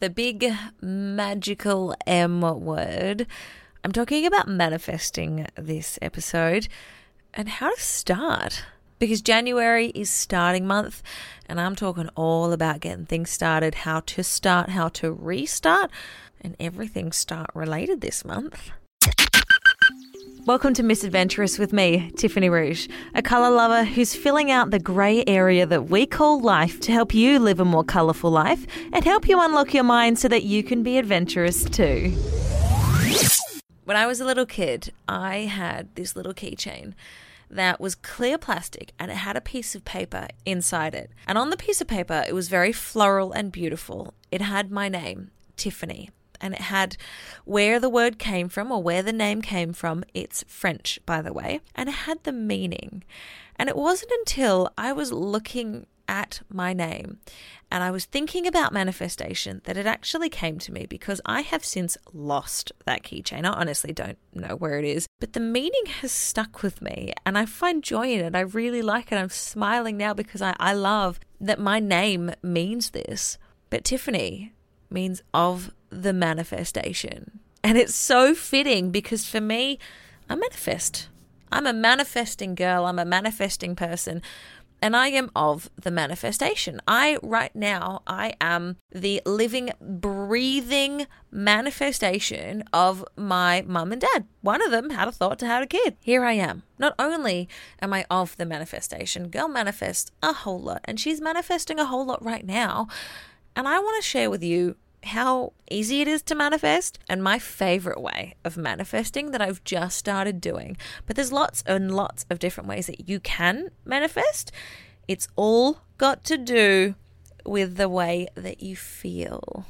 the big magical M word. I'm talking about manifesting this episode and how to start. Because January is starting month, and I'm talking all about getting things started, how to start, how to restart, and everything start related this month. Welcome to Misadventurous with me, Tiffany Rouge, a colour lover who's filling out the grey area that we call life to help you live a more colourful life and help you unlock your mind so that you can be adventurous too. When I was a little kid, I had this little keychain that was clear plastic and it had a piece of paper inside it. And on the piece of paper, it was very floral and beautiful. It had my name, Tiffany and it had where the word came from or where the name came from. It's French, by the way, and it had the meaning. And it wasn't until I was looking at my name and I was thinking about manifestation that it actually came to me because I have since lost that keychain. I honestly don't know where it is, but the meaning has stuck with me and I find joy in it. I really like it. I'm smiling now because I, I love that my name means this. But Tiffany means of the manifestation. And it's so fitting because for me, I manifest. I'm a manifesting girl, I'm a manifesting person, and I am of the manifestation. I, right now, I am the living, breathing manifestation of my mum and dad. One of them had a thought to have a kid. Here I am. Not only am I of the manifestation, girl manifests a whole lot, and she's manifesting a whole lot right now. And I want to share with you how easy it is to manifest and my favorite way of manifesting that I've just started doing. But there's lots and lots of different ways that you can manifest. It's all got to do with the way that you feel.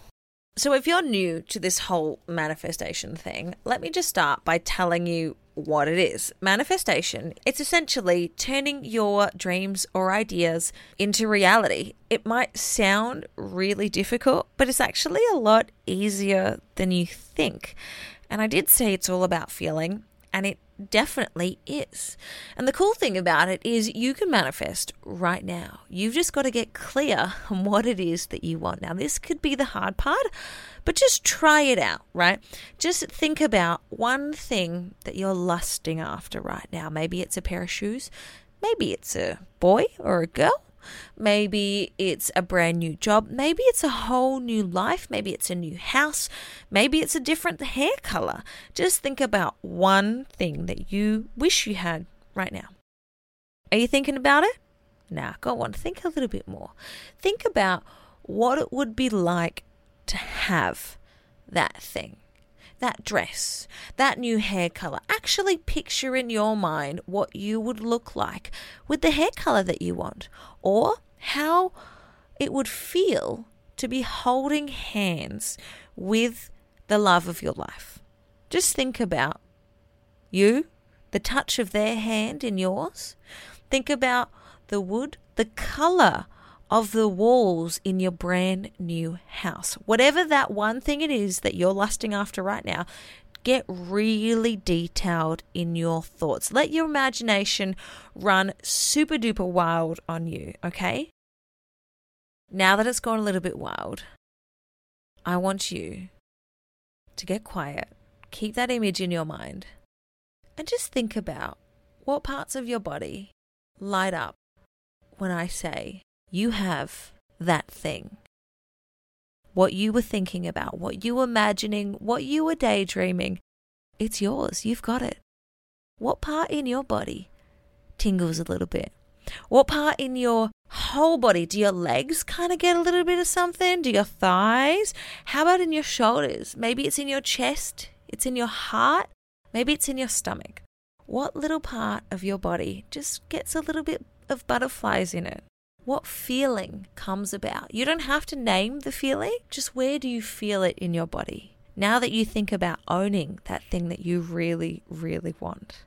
So, if you're new to this whole manifestation thing, let me just start by telling you what it is. Manifestation, it's essentially turning your dreams or ideas into reality. It might sound really difficult, but it's actually a lot easier than you think. And I did say it's all about feeling, and it definitely is. And the cool thing about it is you can manifest right now. You've just got to get clear on what it is that you want. Now, this could be the hard part, but just try it out, right? Just think about one thing that you're lusting after right now. Maybe it's a pair of shoes, maybe it's a boy or a girl. Maybe it's a brand new job. Maybe it's a whole new life. Maybe it's a new house. Maybe it's a different hair color. Just think about one thing that you wish you had right now. Are you thinking about it? Now, go on, think a little bit more. Think about what it would be like to have that thing that dress, that new hair color. Actually, picture in your mind what you would look like with the hair color that you want, or how it would feel to be holding hands with the love of your life. Just think about you, the touch of their hand in yours. Think about the wood, the color of the walls in your brand new house. Whatever that one thing it is that you're lusting after right now, get really detailed in your thoughts. Let your imagination run super duper wild on you, okay? Now that it's gone a little bit wild, I want you to get quiet, keep that image in your mind, and just think about what parts of your body light up when I say you have that thing. What you were thinking about, what you were imagining, what you were daydreaming, it's yours. You've got it. What part in your body tingles a little bit? What part in your whole body? Do your legs kind of get a little bit of something? Do your thighs? How about in your shoulders? Maybe it's in your chest, it's in your heart, maybe it's in your stomach. What little part of your body just gets a little bit of butterflies in it? What feeling comes about. You don't have to name the feeling, just where do you feel it in your body? Now that you think about owning that thing that you really, really want,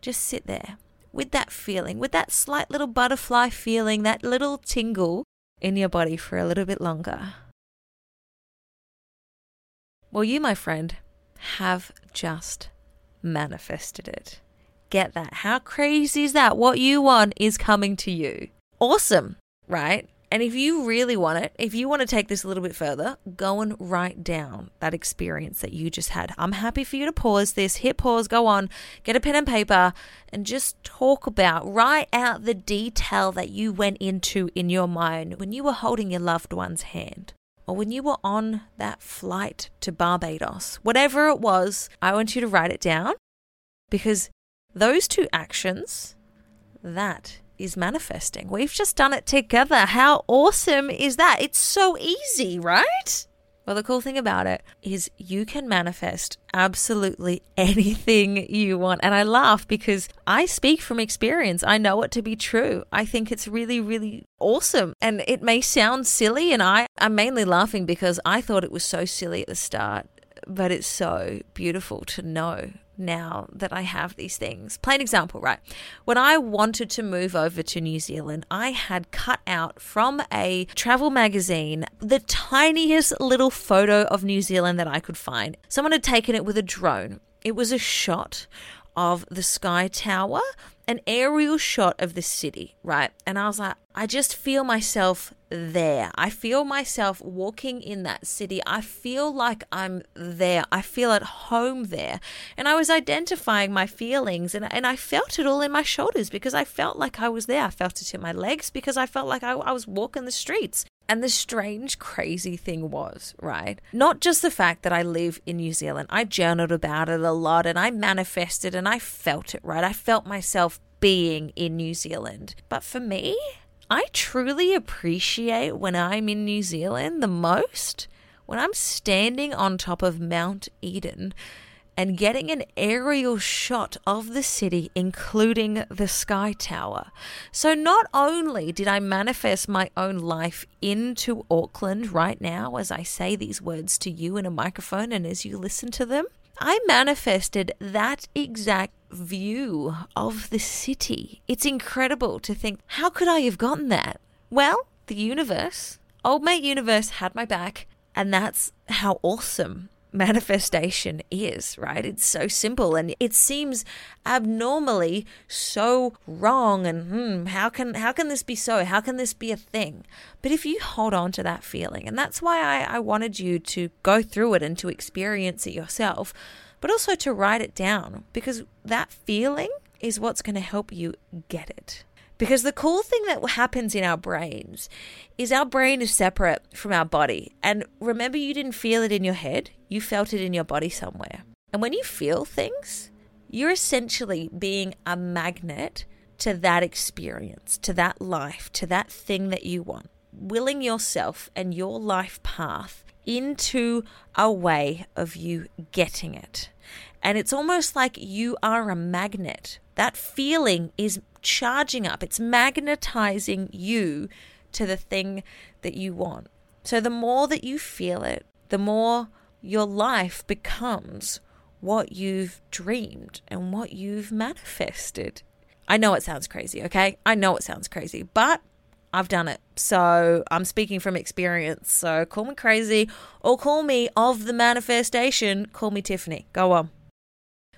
just sit there with that feeling, with that slight little butterfly feeling, that little tingle in your body for a little bit longer. Well, you, my friend, have just manifested it. Get that. How crazy is that? What you want is coming to you awesome, right? And if you really want it, if you want to take this a little bit further, go and write down that experience that you just had. I'm happy for you to pause this, hit pause, go on, get a pen and paper, and just talk about, write out the detail that you went into in your mind when you were holding your loved one's hand or when you were on that flight to Barbados. Whatever it was, I want you to write it down because those two actions, that is manifesting. We've just done it together. How awesome is that? It's so easy, right? Well, the cool thing about it is you can manifest absolutely anything you want. And I laugh because I speak from experience. I know it to be true. I think it's really, really awesome. And it may sound silly, and I, I'm mainly laughing because I thought it was so silly at the start, but it's so beautiful to know now that I have these things. Plain example, right? When I wanted to move over to New Zealand, I had cut out from a travel magazine the tiniest little photo of New Zealand that I could find. Someone had taken it with a drone. It was a shot of the Sky Tower, an aerial shot of the city, right? And I was like, I just feel myself there. I feel myself walking in that city. I feel like I'm there. I feel at home there. And I was identifying my feelings and, and I felt it all in my shoulders because I felt like I was there. I felt it in my legs because I felt like I, I was walking the streets. And the strange, crazy thing was, right? Not just the fact that I live in New Zealand, I journaled about it a lot and I manifested and I felt it, right? I felt myself being in New Zealand. But for me, I truly appreciate when I'm in New Zealand the most when I'm standing on top of Mount Eden and getting an aerial shot of the city, including the Sky Tower. So, not only did I manifest my own life into Auckland right now as I say these words to you in a microphone and as you listen to them, I manifested that exact view of the city. It's incredible to think, how could I have gotten that? Well, the universe, old mate universe had my back, and that's how awesome manifestation is, right? It's so simple and it seems abnormally so wrong and hmm, how can how can this be so? How can this be a thing? But if you hold on to that feeling, and that's why I, I wanted you to go through it and to experience it yourself, but also to write it down because that feeling is what's going to help you get it. Because the cool thing that happens in our brains is our brain is separate from our body. And remember, you didn't feel it in your head, you felt it in your body somewhere. And when you feel things, you're essentially being a magnet to that experience, to that life, to that thing that you want. Willing yourself and your life path into a way of you getting it. And it's almost like you are a magnet. That feeling is charging up, it's magnetizing you to the thing that you want. So the more that you feel it, the more your life becomes what you've dreamed and what you've manifested. I know it sounds crazy, okay? I know it sounds crazy, but I've done it. So I'm speaking from experience. So call me crazy or call me of the manifestation. Call me Tiffany. Go on.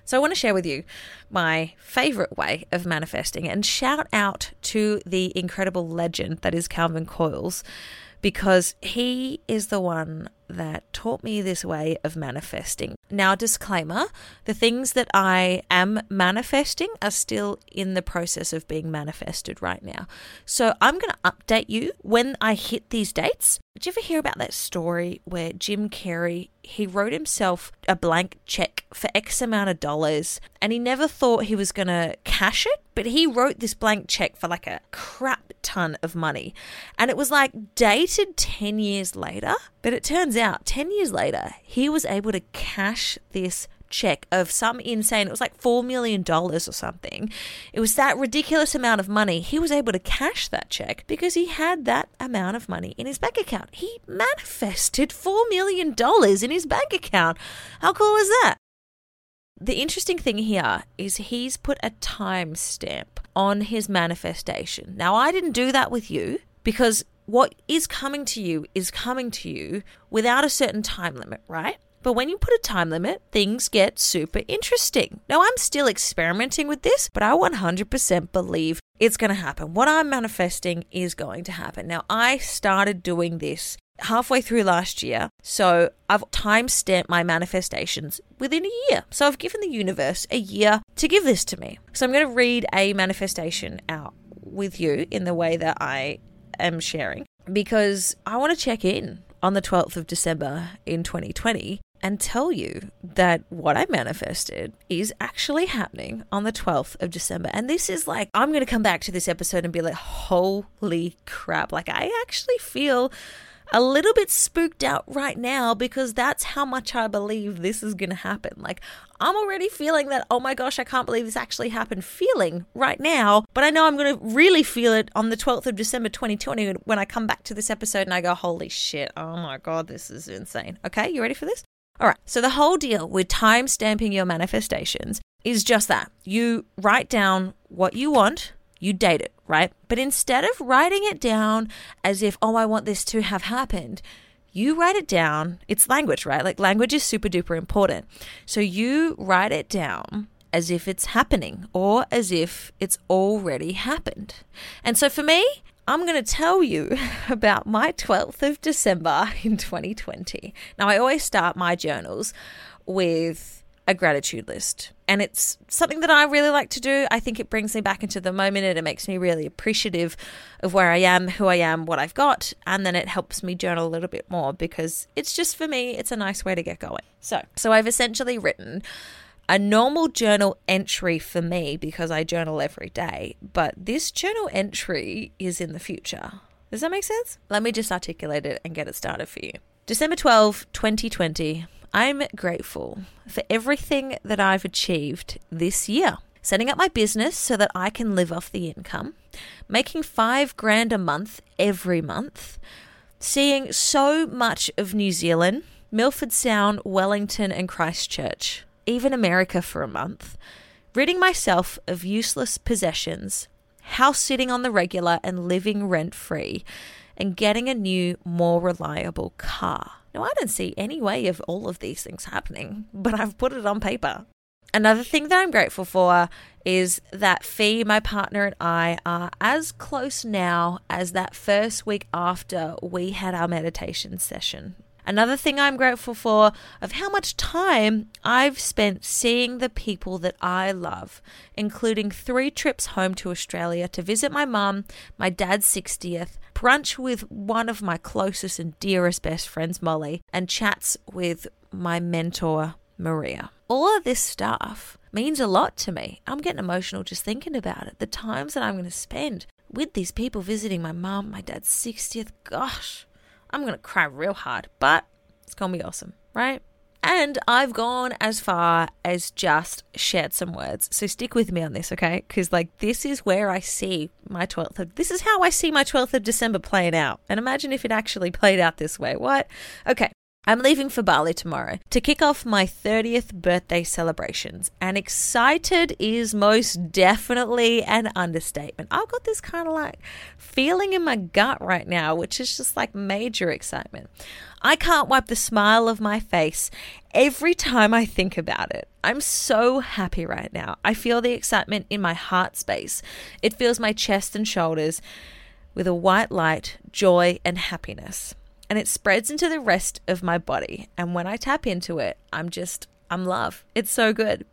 So I want to share with you my favorite way of manifesting and shout out to the incredible legend that is Calvin Coils because he is the one that taught me this way of manifesting. Now, disclaimer the things that I am manifesting are still in the process of being manifested right now. So, I'm going to update you when I hit these dates. Did you ever hear about that story where Jim Carrey he wrote himself a blank check for X amount of dollars and he never thought he was going to cash it, but he wrote this blank check for like a crap ton of money. And it was like dated 10 years later, but it turns out 10 years later, he was able to cash this check of some insane, it was like $4 million or something. It was that ridiculous amount of money. He was able to cash that check because he had that amount of money in his bank account. He manifested $4 million in his bank account. How cool is that? The interesting thing here is he's put a timestamp on his manifestation. Now, I didn't do that with you because what is coming to you is coming to you without a certain time limit, right? But when you put a time limit, things get super interesting. Now, I'm still experimenting with this, but I 100% believe It's going to happen. What I'm manifesting is going to happen. Now, I started doing this halfway through last year. So I've time stamped my manifestations within a year. So I've given the universe a year to give this to me. So I'm going to read a manifestation out with you in the way that I am sharing because I want to check in on the 12th of December in 2020 and tell you that what I manifested is actually happening on the 12th of December. And this is like, I'm going to come back to this episode and be like, holy crap. Like, I actually feel a little bit spooked out right now because that's how much I believe this is going to happen. Like, I'm already feeling that, oh my gosh, I can't believe this actually happened feeling right now. But I know I'm going to really feel it on the 12th of December 2020 when I come back to this episode and I go, holy shit, oh my God, this is insane. Okay, you ready for this? All right, so the whole deal with time stamping your manifestations is just that. You write down what you want you date it, right? But instead of writing it down as if, oh, I want this to have happened, you write it down. It's language, right? Like language is super duper important. So you write it down as if it's happening or as if it's already happened. And so for me, I'm going to tell you about my 12th of December in 2020. Now, I always start my journals with a gratitude list. And it's something that I really like to do. I think it brings me back into the moment and it makes me really appreciative of where I am, who I am, what I've got. And then it helps me journal a little bit more because it's just for me, it's a nice way to get going. So, so I've essentially written a normal journal entry for me because I journal every day, but this journal entry is in the future. Does that make sense? Let me just articulate it and get it started for you. December 12, 2020. I'm grateful for everything that I've achieved this year. Setting up my business so that I can live off the income, making five grand a month every month, seeing so much of New Zealand, Milford Sound, Wellington, and Christchurch, even America for a month, ridding myself of useless possessions, house sitting on the regular and living rent free, and getting a new, more reliable car. Now, I don't see any way of all of these things happening, but I've put it on paper. Another thing that I'm grateful for is that Fee, my partner, and I are as close now as that first week after we had our meditation session. Another thing I'm grateful for of how much time I've spent seeing the people that I love, including three trips home to Australia to visit my mum, my dad's 60th, brunch with one of my closest and dearest best friends, Molly, and chats with my mentor, Maria. All of this stuff means a lot to me. I'm getting emotional just thinking about it. The times that I'm going to spend with these people visiting my mum, my dad's 60th, gosh, I'm going to cry real hard, but it's going to be awesome, right? And I've gone as far as just shared some words. So stick with me on this, okay? Because, like, this is where I see my 12th of, this is how I see my 12th of December playing out. And imagine if it actually played out this way. What? Okay. I'm leaving for Bali tomorrow to kick off my 30th birthday celebrations, and excited is most definitely an understatement. I've got this kind of like feeling in my gut right now, which is just like major excitement. I can't wipe the smile of my face every time I think about it. I'm so happy right now. I feel the excitement in my heart space, it fills my chest and shoulders with a white light, joy, and happiness and it spreads into the rest of my body. And when I tap into it, I'm just, I'm love. It's so good.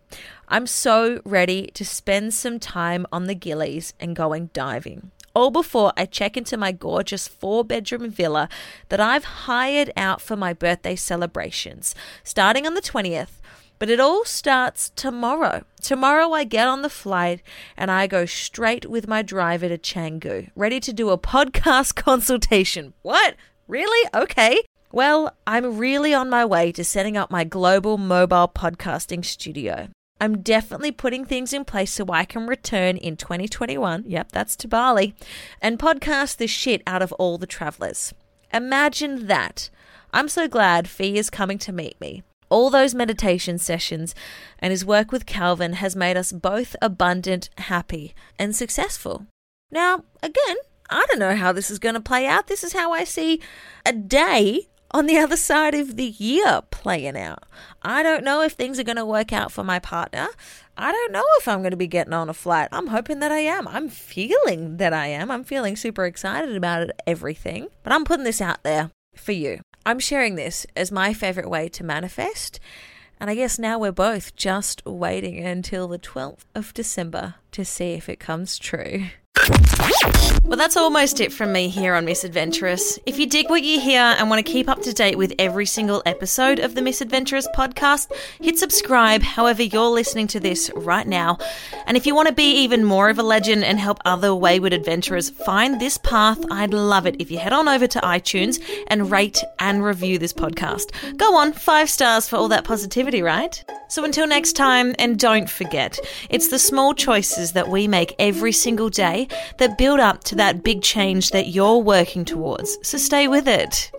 I'm so ready to spend some time on the Gilis and going diving. All before I check into my gorgeous four bedroom villa that I've hired out for my birthday celebrations, starting on the 20th. But it all starts tomorrow. Tomorrow, I get on the flight and I go straight with my driver to Canggu, ready to do a podcast consultation. What? Really? Okay. Well, I'm really on my way to setting up my global mobile podcasting studio. I'm definitely putting things in place so I can return in 2021. Yep, that's to Bali and podcast the shit out of all the travelers. Imagine that. I'm so glad Fee is coming to meet me. All those meditation sessions and his work with Calvin has made us both abundant, happy, and successful. Now, again, I don't know how this is going to play out. This is how I see a day on the other side of the year playing out. I don't know if things are going to work out for my partner. I don't know if I'm going to be getting on a flight. I'm hoping that I am. I'm feeling that I am. I'm feeling super excited about it, everything. But I'm putting this out there for you. I'm sharing this as my favorite way to manifest. And I guess now we're both just waiting until the 12th of December to see if it comes true. Well, that's almost it from me here on Misadventurous. If you dig what you hear and want to keep up to date with every single episode of the Misadventurous podcast, hit subscribe however you're listening to this right now. And if you want to be even more of a legend and help other wayward adventurers find this path, I'd love it if you head on over to iTunes and rate and review this podcast. Go on, five stars for all that positivity, right? So until next time, and don't forget, it's the small choices that we make every single day that build up that big change that you're working towards. So stay with it.